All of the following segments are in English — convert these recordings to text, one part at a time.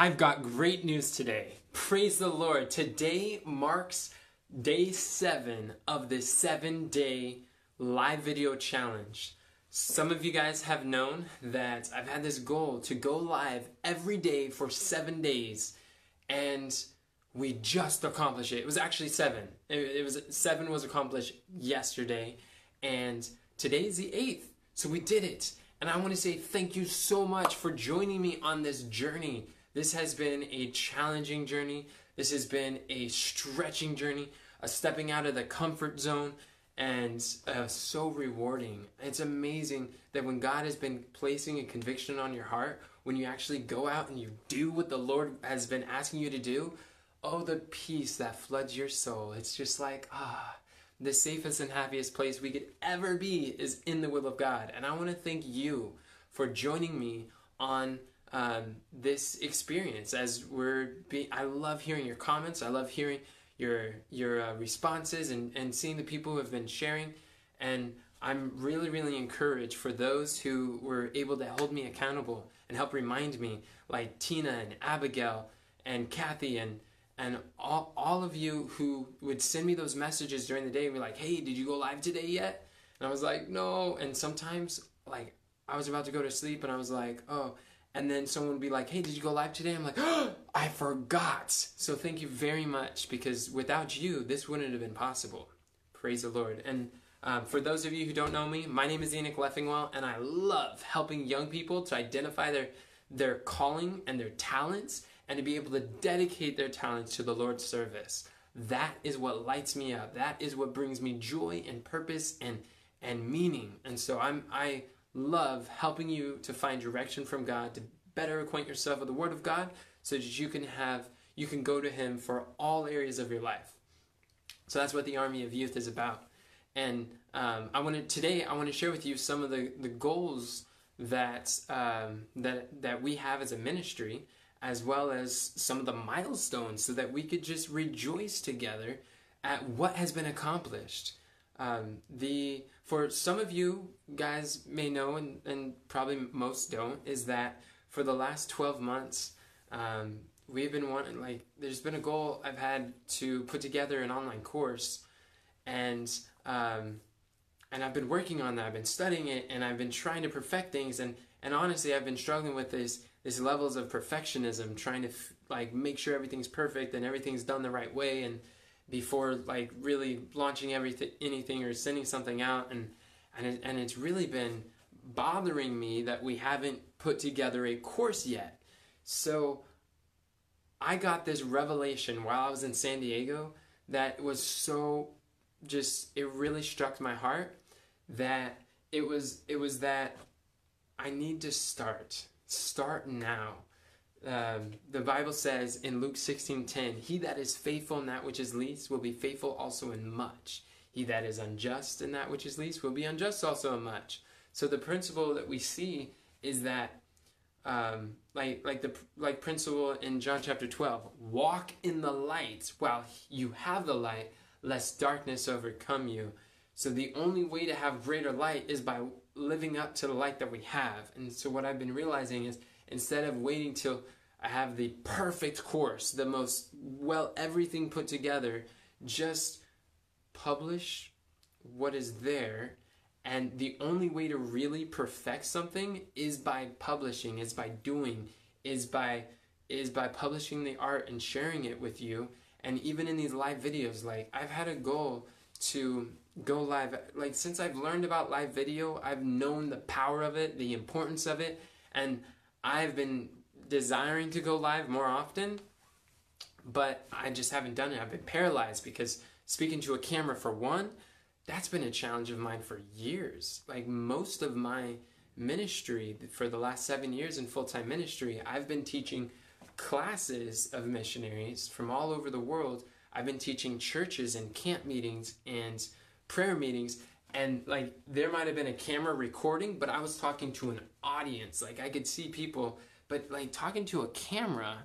I've got great news today. Praise the Lord. Today marks day seven of this seven day live video challenge. Some of you guys have known that I've had this goal to go live every day for seven days, and we just accomplished it. It was actually seven. It was seven was accomplished yesterday, and today is the eighth. So we did it. And I want to say thank you so much for joining me on this journey. This has been a challenging journey. This has been a stretching journey, a stepping out of the comfort zone, and uh, so rewarding. It's amazing that when God has been placing a conviction on your heart, when you actually go out and you do what the Lord has been asking you to do, oh, the peace that floods your soul. It's just like, ah, the safest and happiest place we could ever be is in the will of God. And I want to thank you for joining me on um, this experience as we're being i love hearing your comments. I love hearing your your uh, responses and, and seeing the people who have been sharing. And i'm really really encouraged for those who were able to hold me accountable and help remind me like tina and abigail and kathy and and all, all of you who would send me those messages during the day and be like hey did you go live today yet? And i was like no. And sometimes like i was about to go to sleep and i was like oh and then someone would be like, "Hey, did you go live today?" I'm like, oh, "I forgot." So thank you very much because without you, this wouldn't have been possible. Praise the Lord. And um, for those of you who don't know me, my name is Enoch Leffingwell, and I love helping young people to identify their their calling and their talents, and to be able to dedicate their talents to the Lord's service. That is what lights me up. That is what brings me joy and purpose and and meaning. And so I'm I love helping you to find direction from God, to better acquaint yourself with the Word of God, so that you can have you can go to Him for all areas of your life. So that's what the Army of Youth is about. And um, I want to today I want to share with you some of the the goals that um, that that we have as a ministry, as well as some of the milestones, so that we could just rejoice together at what has been accomplished. Um, the for some of you guys may know, and, and probably most don't, is that for the last 12 months, um, we've been wanting, like, there's been a goal I've had to put together an online course, and um, and I've been working on that. I've been studying it, and I've been trying to perfect things, and and honestly, I've been struggling with this these levels of perfectionism, trying to f- like make sure everything's perfect and everything's done the right way, and before like really launching everything anything or sending something out and and it, and it's really been bothering me that we haven't put together a course yet. So I got this revelation while I was in San Diego that was so just it really struck my heart that it was it was that I need to start start now um, the Bible says in Luke 16:10, "He that is faithful in that which is least will be faithful also in much. He that is unjust in that which is least will be unjust also in much." So the principle that we see is that, um, like like the like principle in John chapter 12, walk in the light while you have the light, lest darkness overcome you. So the only way to have greater light is by living up to the light that we have. And so what I've been realizing is instead of waiting till I have the perfect course, the most well everything put together, just publish what is there. And the only way to really perfect something is by publishing, is by doing, is by is by publishing the art and sharing it with you. And even in these live videos, like I've had a goal to go live. Like since I've learned about live video, I've known the power of it, the importance of it, and I've been desiring to go live more often, but I just haven't done it. I've been paralyzed because speaking to a camera for one, that's been a challenge of mine for years. Like most of my ministry for the last seven years in full time ministry, I've been teaching classes of missionaries from all over the world. I've been teaching churches and camp meetings and prayer meetings and like there might have been a camera recording but i was talking to an audience. Like i could see people but like talking to a camera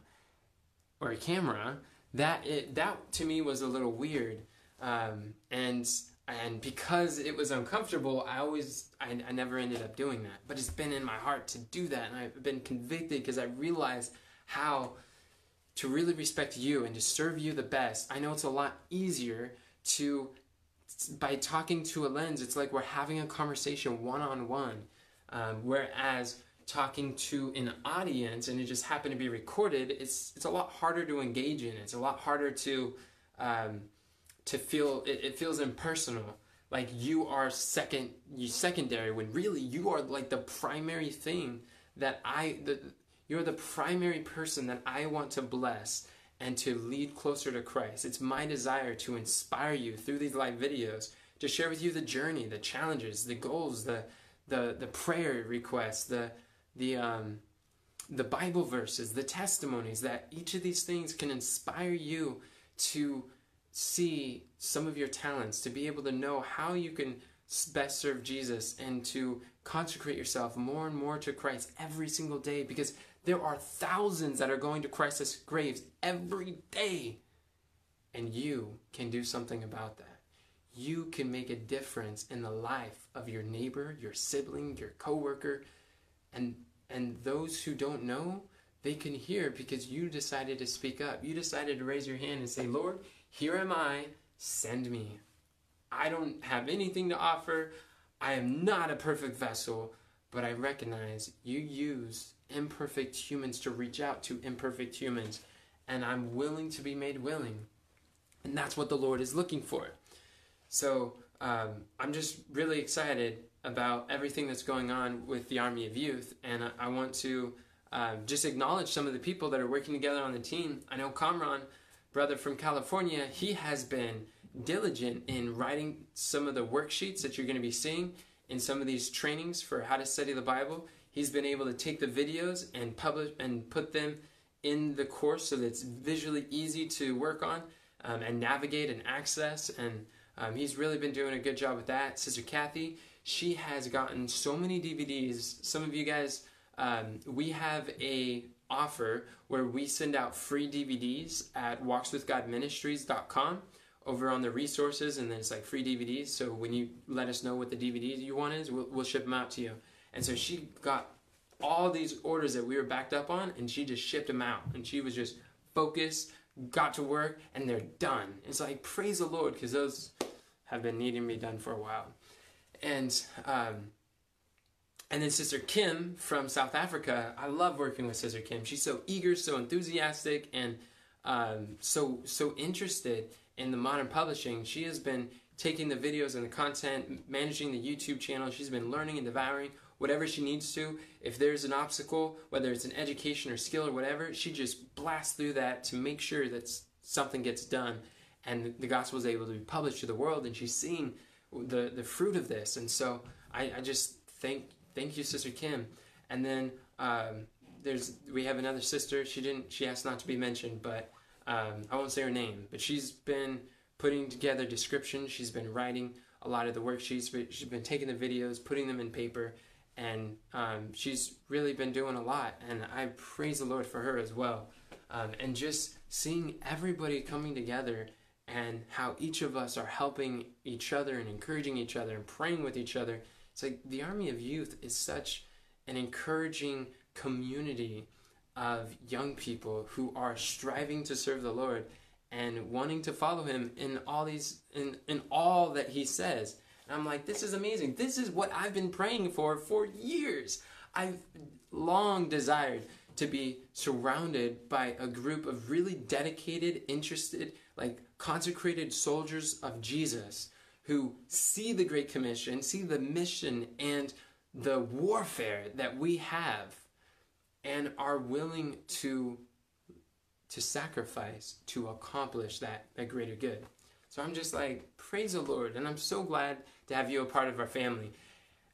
or a camera that it that to me was a little weird. Um, and and because it was uncomfortable i always I, I never ended up doing that. But it's been in my heart to do that and i've been convicted because i realized how to really respect you and to serve you the best. I know it's a lot easier to by talking to a lens, it's like we're having a conversation one on one. Whereas talking to an audience and it just happened to be recorded, it's it's a lot harder to engage in. It's a lot harder to um, to feel. It, it feels impersonal, like you are second, you secondary when really you are like the primary thing that I the you're the primary person that I want to bless and to lead closer to Christ. It's my desire to inspire you through these live videos, to share with you the journey, the challenges, the goals, the the the prayer requests, the the um, the Bible verses, the testimonies, that each of these things can inspire you to see some of your talents, to be able to know how you can best serve Jesus and to consecrate yourself more and more to Christ every single day because there are thousands that are going to Christ's graves every day. And you can do something about that. You can make a difference in the life of your neighbor, your sibling, your coworker, and and those who don't know, they can hear because you decided to speak up. You decided to raise your hand and say, "Lord, here am I, send me." I don't have anything to offer. I am not a perfect vessel, but I recognize you use imperfect humans to reach out to imperfect humans, and I'm willing to be made willing. And that's what the Lord is looking for. So um, I'm just really excited about everything that's going on with the Army of Youth, and I, I want to uh, just acknowledge some of the people that are working together on the team. I know Kamran, brother from California, he has been diligent in writing some of the worksheets that you're going to be seeing in some of these trainings for how to study the Bible. He's been able to take the videos and publish and put them in the course so that it's visually easy to work on um, and navigate and access. And um, he's really been doing a good job with that. Sister Kathy, she has gotten so many DVDs. Some of you guys, um, we have a offer where we send out free DVDs at walkswithgodministries.com over on the resources and then it's like free DVDs. So when you let us know what the DVD you want is, we'll, we'll ship them out to you. And so she got all these orders that we were backed up on and she just shipped them out. And she was just focused, got to work, and they're done. It's like, praise the Lord, because those have been needing to be done for a while. And, um, and then Sister Kim from South Africa, I love working with Sister Kim. She's so eager, so enthusiastic, and um, so so interested in the modern publishing. She has been taking the videos and the content, managing the YouTube channel. She's been learning and devouring whatever she needs to. If there's an obstacle, whether it's an education or skill or whatever, she just blasts through that to make sure that something gets done and the gospel is able to be published to the world and she's seeing the, the fruit of this. And so I, I just thank thank you, Sister Kim. And then um, there's we have another sister. She didn't she asked not to be mentioned, but um, I won't say her name. But she's been putting together descriptions. She's been writing a lot of the worksheets. She's been taking the videos, putting them in paper, and um, she's really been doing a lot and i praise the lord for her as well. Um, and just seeing everybody coming together and how each of us are helping each other and encouraging each other and praying with each other it's like the army of youth is such an encouraging community of young people who are striving to serve the lord and wanting to follow him in all these in, in all that he says and I'm like, this is amazing. This is what I've been praying for for years. I've long desired to be surrounded by a group of really dedicated, interested, like consecrated soldiers of Jesus who see the Great Commission, see the mission and the warfare that we have, and are willing to to sacrifice to accomplish that, that greater good. So I'm just like, praise the Lord. And I'm so glad to have you a part of our family.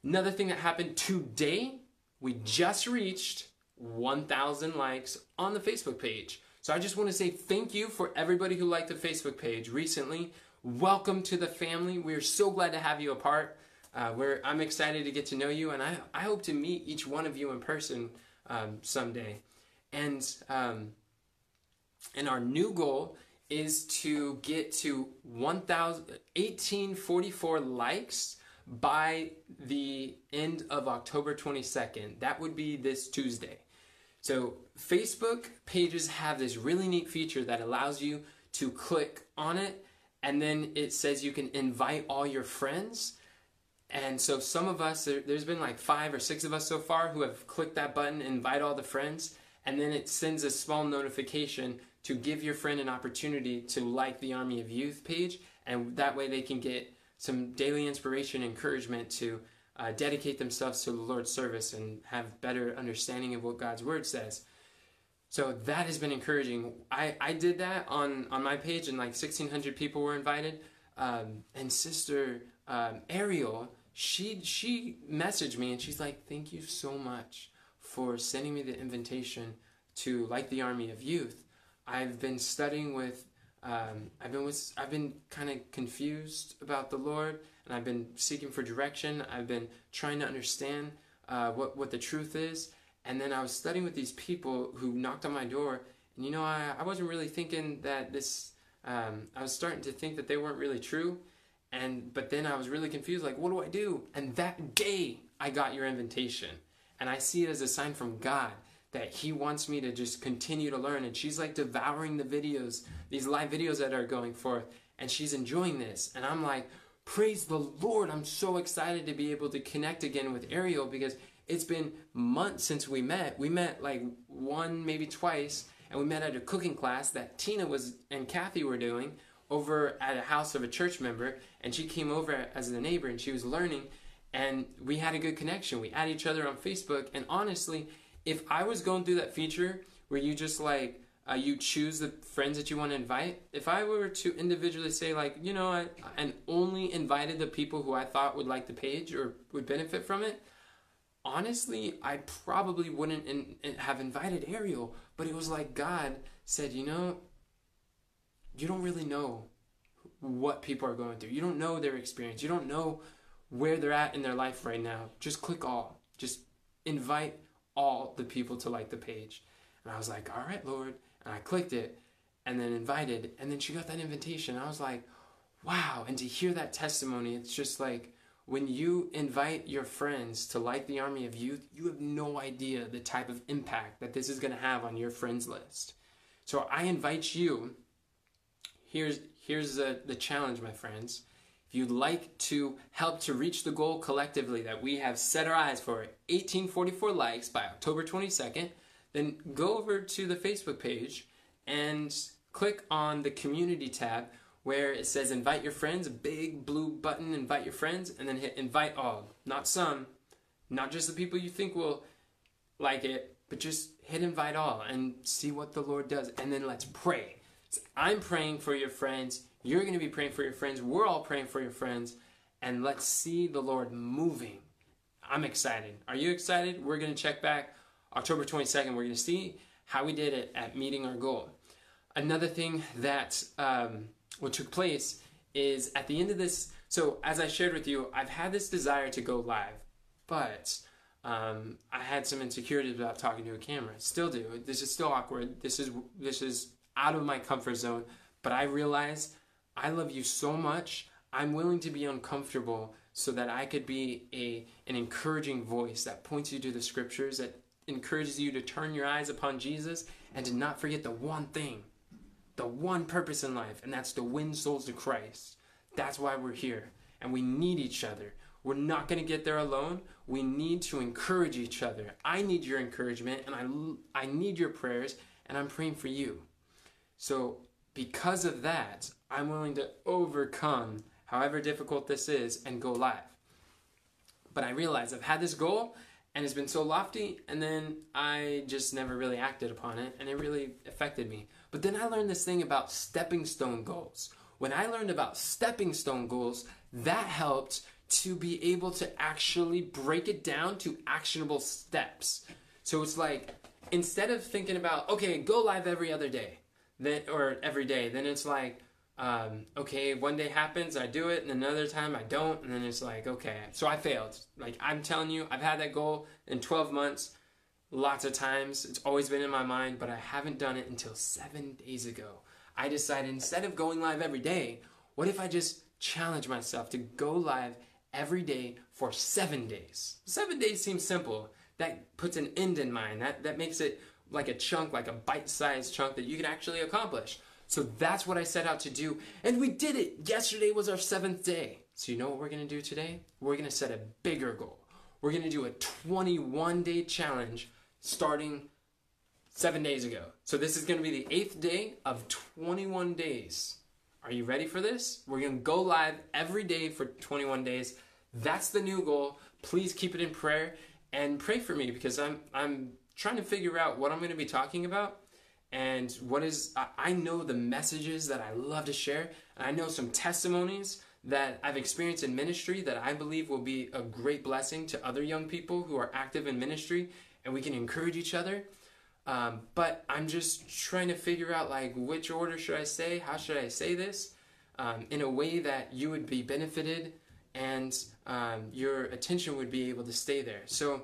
Another thing that happened today, we just reached 1,000 likes on the Facebook page. So I just want to say thank you for everybody who liked the Facebook page recently. Welcome to the family. We're so glad to have you a part. Uh, we're, I'm excited to get to know you, and I, I hope to meet each one of you in person um, someday. And um, and our new goal is to get to 1844 likes by the end of October 22nd. That would be this Tuesday. So, Facebook pages have this really neat feature that allows you to click on it and then it says you can invite all your friends. And so, some of us, there, has been like five or six of us so far who have clicked that button, invite all the friends, and then it sends a small notification to give your friend an opportunity to like the Army of Youth page, and that way they can get some daily inspiration, encouragement to uh, dedicate themselves to the Lord's service and have better understanding of what God's Word says. So that has been encouraging. I, I did that on, on my page, and like 1,600 people were invited. Um, and Sister um, Ariel, she she messaged me and she's like, "Thank you so much for sending me the invitation to like the Army of Youth. I've been studying with um, I've been with, I've been kind of confused about the Lord, and I've been seeking for direction. I've been trying to understand uh, what what the truth is. And then I was studying with these people who knocked on my door, and you know, I, I wasn't really thinking that this. Um, I was starting to think that they weren't really true, and but then I was really confused. Like, what do I do? And that day, I got your invitation, and I see it as a sign from God that he wants me to just continue to learn. And she's like devouring the videos, these live videos that are going forth, and she's enjoying this. And I'm like, praise the Lord. I'm so excited to be able to connect again with Ariel because it's been months since we met. We met like one, maybe twice, and we met at a cooking class that Tina was and Kathy were doing over at a house of a church member. And she came over as a neighbor and she was learning. And we had a good connection. We add each other on Facebook. And honestly, if I was going through that feature where you just like uh, you choose the friends that you want to invite, if I were to individually say like you know I, and only invited the people who I thought would like the page or would benefit from it, honestly I probably wouldn't in, in have invited Ariel. But it was like God said, you know, you don't really know what people are going through. You don't know their experience. You don't know where they're at in their life right now. Just click all. Just invite all the people to like the page. And I was like, all right, Lord. And I clicked it and then invited. And then she got that invitation. I was like, wow. And to hear that testimony, it's just like when you invite your friends to like the Army of Youth, you have no idea the type of impact that this is going to have on your friends list. So I invite you. Here's here's the, the challenge, my friends. If you'd like to help to reach the goal collectively that we have set our eyes for 1844 likes by October 22nd, then go over to the Facebook page and click on the community tab where it says invite your friends, a big blue button, invite your friends, and then hit invite all. Not some, not just the people you think will like it, but just hit invite all and see what the Lord does. And then let's pray. So I'm praying for your friends. You're going to be praying for your friends. We're all praying for your friends. And let's see the Lord moving. I'm excited. Are you excited? We're going to check back October 22nd. We're going to see how we did it at meeting our goal. Another thing that um, what took place is at the end of this. So as I shared with you, I've had this desire to go live, but um, I had some insecurities about talking to a camera. Still do. This is still awkward. This is this is out of my comfort zone. But I realize I love you so much. I'm willing to be uncomfortable so that I could be a an encouraging voice that points you to the scriptures, that encourages you to turn your eyes upon Jesus and to not forget the one thing, the one purpose in life, and that's to win souls to Christ. That's why we're here. And we need each other. We're not going to get there alone. We need to encourage each other. I need your encouragement and I, I need your prayers, and I'm praying for you. So, because of that, I'm willing to overcome however difficult this is and go live. But I realize I've had this goal and it's been so lofty, and then I just never really acted upon it, and it really affected me. But then I learned this thing about stepping stone goals. When I learned about stepping stone goals, that helped to be able to actually break it down to actionable steps. So it's like instead of thinking about, okay, go live every other day, then or every day, then it's like, um, okay, one day happens, I do it, and another time I don't, and then it's like, okay, so I failed. Like I'm telling you, I've had that goal in 12 months, lots of times. It's always been in my mind, but I haven't done it until seven days ago. I decided instead of going live every day, what if I just challenge myself to go live every day for seven days? Seven days seems simple. That puts an end in mind. That that makes it like a chunk, like a bite-sized chunk that you can actually accomplish. So that's what I set out to do, and we did it. Yesterday was our seventh day. So you know what we're gonna do today? We're gonna set a bigger goal. We're gonna do a 21 day challenge starting seven days ago. So this is gonna be the eighth day of 21 days. Are you ready for this? We're gonna go live every day for 21 days. That's the new goal. Please keep it in prayer and pray for me because I'm I'm trying to figure out what I'm going to be talking about and what is I know the messages that I love to share. And I know some testimonies that I've experienced in ministry that I believe will be a great blessing to other young people who are active in ministry and we can encourage each other. Um, but I'm just trying to figure out like which order should I say, how should I say this, um, in a way that you would be benefited and um, your attention would be able to stay there. So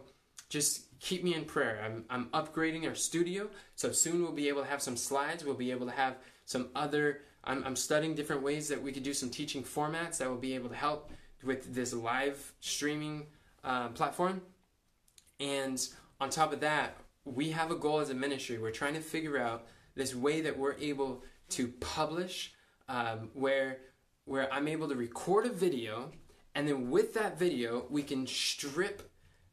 just keep me in prayer. I'm, I'm upgrading our studio, so soon we'll be able to have some slides. We'll be able to have some other. I'm, I'm studying different ways that we could do some teaching formats that will be able to help with this live streaming uh, platform. And on top of that, we have a goal as a ministry. We're trying to figure out this way that we're able to publish, um, where where I'm able to record a video and then with that video we can strip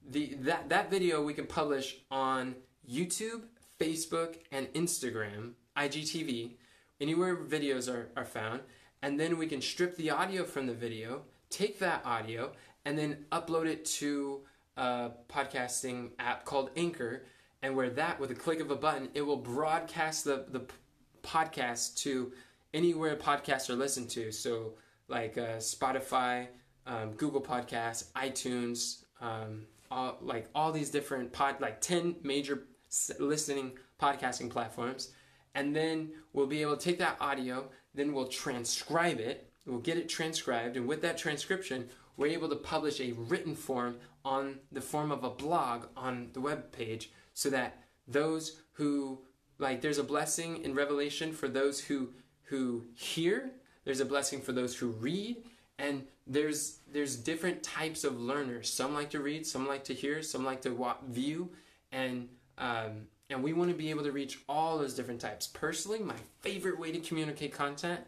the that that video we can publish on YouTube, Facebook, and Instagram, IGTV, anywhere videos are, are found, and then we can strip the audio from the video, take that audio, and then upload it to a podcasting app called Anchor, and where that with a click of a button, it will broadcast the the podcast to anywhere podcasts are listened to. So like uh, Spotify, um, Google Podcasts, iTunes, um, all, like all these different pod, like 10 major listening podcasting platforms. And then we'll be able to take that audio, then we'll transcribe it, we'll get it transcribed, and with that transcription, we're able to publish a written form on the form of a blog on the web page so that those who like there's a blessing in revelation for those who who hear there's a blessing for those who read and there's there's different types of learners. Some like to read, some like to hear, some like to view, and um, and we want to be able to reach all those different types. Personally, my favorite way to communicate content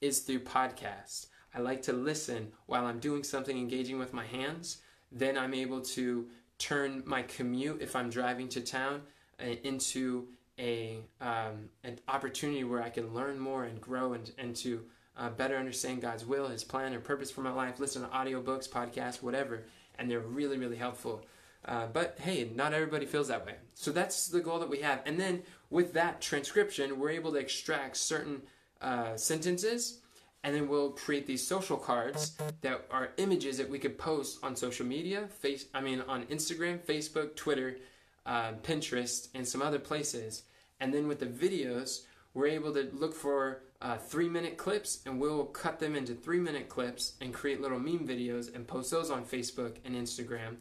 is through podcasts. I like to listen while I'm doing something engaging with my hands. Then I'm able to turn my commute if I'm driving to town uh, into a um, an opportunity where I can learn more and grow and, and to uh, better understand God's will, His plan, or purpose for my life, listen to audiobooks, podcasts, whatever, and they're really, really helpful. Uh, but hey, not everybody feels that way. So that's the goal that we have. And then with that transcription, we're able to extract certain uh, sentences, and then we'll create these social cards that are images that we could post on social media. Face, I mean, on Instagram, Facebook, Twitter, uh, Pinterest, and some other places. And then with the videos, we're able to look for uh, three minute clips and we'll cut them into three minute clips and create little meme videos and post those on Facebook and Instagram.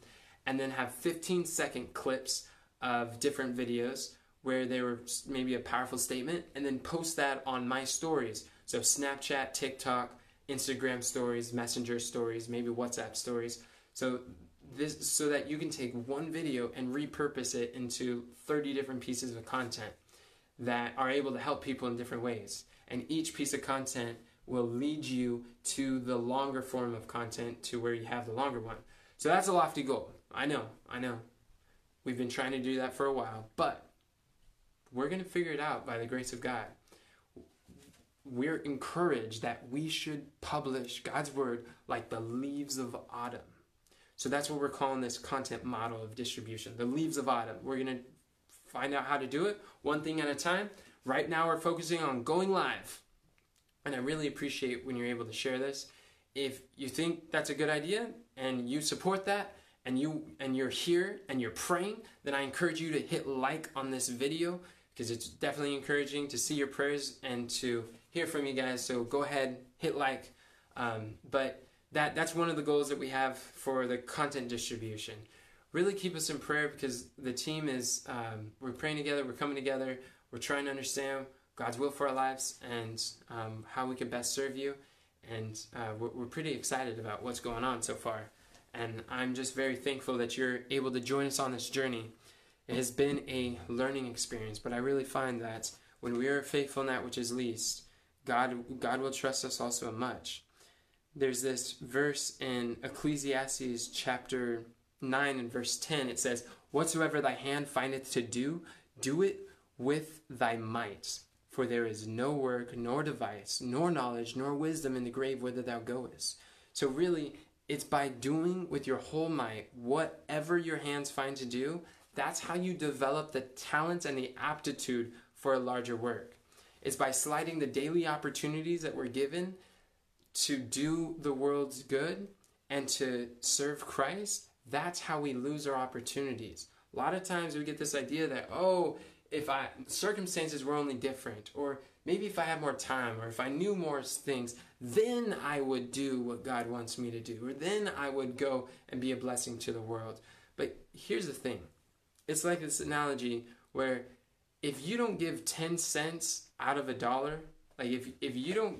And then have 15 second clips of different videos where they were maybe a powerful statement and then post that on my stories. So Snapchat, TikTok, Instagram stories, Messenger stories, maybe WhatsApp stories. So this so that you can take one video and repurpose it into 30 different pieces of content that are able to help people in different ways. And each piece of content will lead you to the longer form of content to where you have the longer one. So that's a lofty goal. I know, I know. We've been trying to do that for a while, but we're going to figure it out by the grace of God. We're encouraged that we should publish God's word like the leaves of autumn. So that's what we're calling this content model of distribution the leaves of autumn. We're going to find out how to do it one thing at a time. Right now, we're focusing on going live. And I really appreciate when you're able to share this. If you think that's a good idea and you support that, and you and you're here and you're praying, then I encourage you to hit like on this video because it's definitely encouraging to see your prayers and to hear from you guys. So go ahead, hit like. Um, but that that's one of the goals that we have for the content distribution really keep us in prayer because the team is um, we're praying together we're coming together we're trying to understand god's will for our lives and um, how we can best serve you. And uh, we're, we're pretty excited about what's going on so far. And i'm just very thankful that you're able to join us on this journey. It has been a learning experience, but I really find that when we are faithful in that which is least, God, God will trust us also much. There's this verse in Ecclesiastes chapter 9 and verse 10. It says, Whatsoever thy hand findeth to do, do it with thy might. For there is no work, nor device, nor knowledge, nor wisdom in the grave whither thou goest. So, really, it's by doing with your whole might whatever your hands find to do. That's how you develop the talent and the aptitude for a larger work. It's by sliding the daily opportunities that we're given to do the world's good and to serve Christ. That's how we lose our opportunities. A lot of times we get this idea that, oh, if I circumstances were only different, or maybe if I had more time, or if I knew more things, then I would do what God wants me to do, or then I would go and be a blessing to the world. But here's the thing it's like this analogy where if you don't give 10 cents out of a dollar, like if, if you don't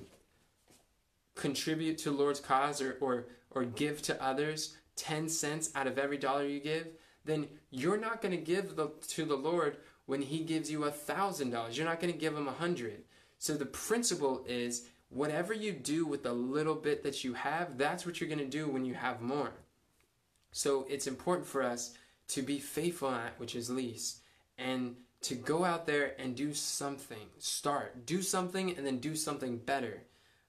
contribute to Lord's cause or, or, or give to others 10 cents out of every dollar you give, then you're not going to give the, to the Lord when he gives you a thousand dollars. You're not going to give him a hundred. So the principle is whatever you do with the little bit that you have, that's what you're going to do when you have more. So it's important for us to be faithful at which is least and to go out there and do something. Start, do something, and then do something better.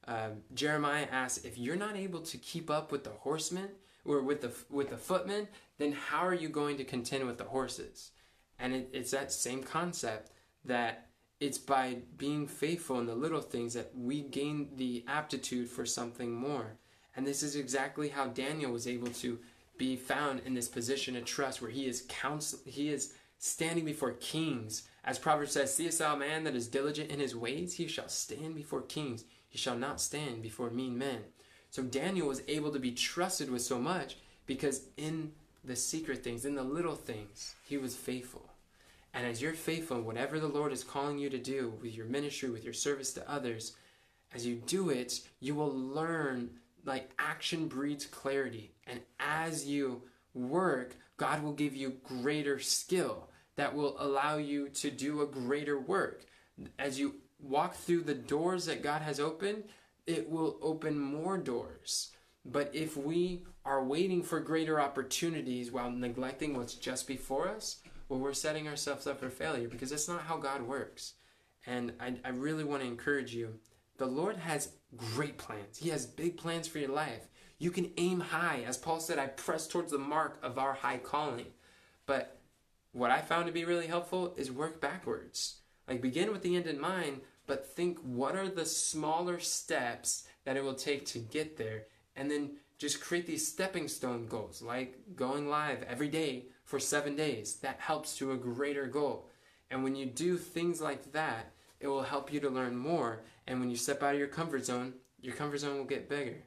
Uh, Jeremiah asks, if you're not able to keep up with the horsemen or with the with the footmen, then how are you going to contend with the horses? And it, it's that same concept that it's by being faithful in the little things that we gain the aptitude for something more. And this is exactly how Daniel was able to be found in this position of trust where he is counsel he is standing before kings. As Proverbs says, Seest thou a man that is diligent in his ways? He shall stand before kings. He shall not stand before mean men. So Daniel was able to be trusted with so much because in the secret things, in the little things, he was faithful. And as you're faithful in whatever the Lord is calling you to do with your ministry, with your service to others, as you do it, you will learn like action breeds clarity. And as you work, God will give you greater skill that will allow you to do a greater work. As you walk through the doors that God has opened, it will open more doors. But if we are waiting for greater opportunities while neglecting what's just before us, well, we're setting ourselves up for failure because that's not how God works. And I, I really want to encourage you. The Lord has great plans. He has big plans for your life. You can aim high. As Paul said, I press towards the mark of our high calling. But what I found to be really helpful is work backwards. Like begin with the end in mind, but think what are the smaller steps that it will take to get there, and then just create these stepping stone goals, like going live every day for seven days. That helps to a greater goal. And when you do things like that, it will help you to learn more. And when you step out of your comfort zone, your comfort zone will get bigger.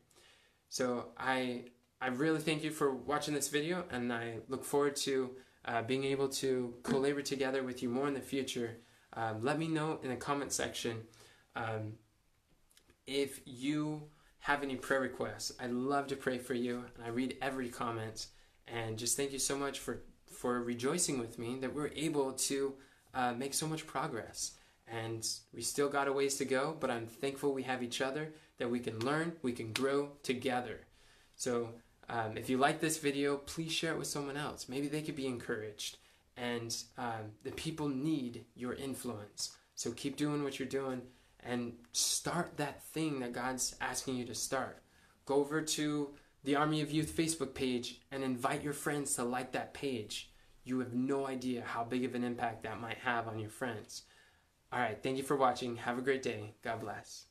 So I I really thank you for watching this video, and I look forward to uh, being able to co-labor together with you more in the future. Um, let me know in the comment section um, if you have any prayer requests. I love to pray for you, and I read every comment. And just thank you so much for for rejoicing with me that we're able to uh, make so much progress. And we still got a ways to go, but I'm thankful we have each other that we can learn, we can grow together. So um, if you like this video, please share it with someone else. Maybe they could be encouraged. And um, the people need your influence. So keep doing what you're doing and start that thing that God's asking you to start. Go over to the Army of Youth Facebook page and invite your friends to like that page. You have no idea how big of an impact that might have on your friends. All right, thank you for watching. Have a great day. God bless.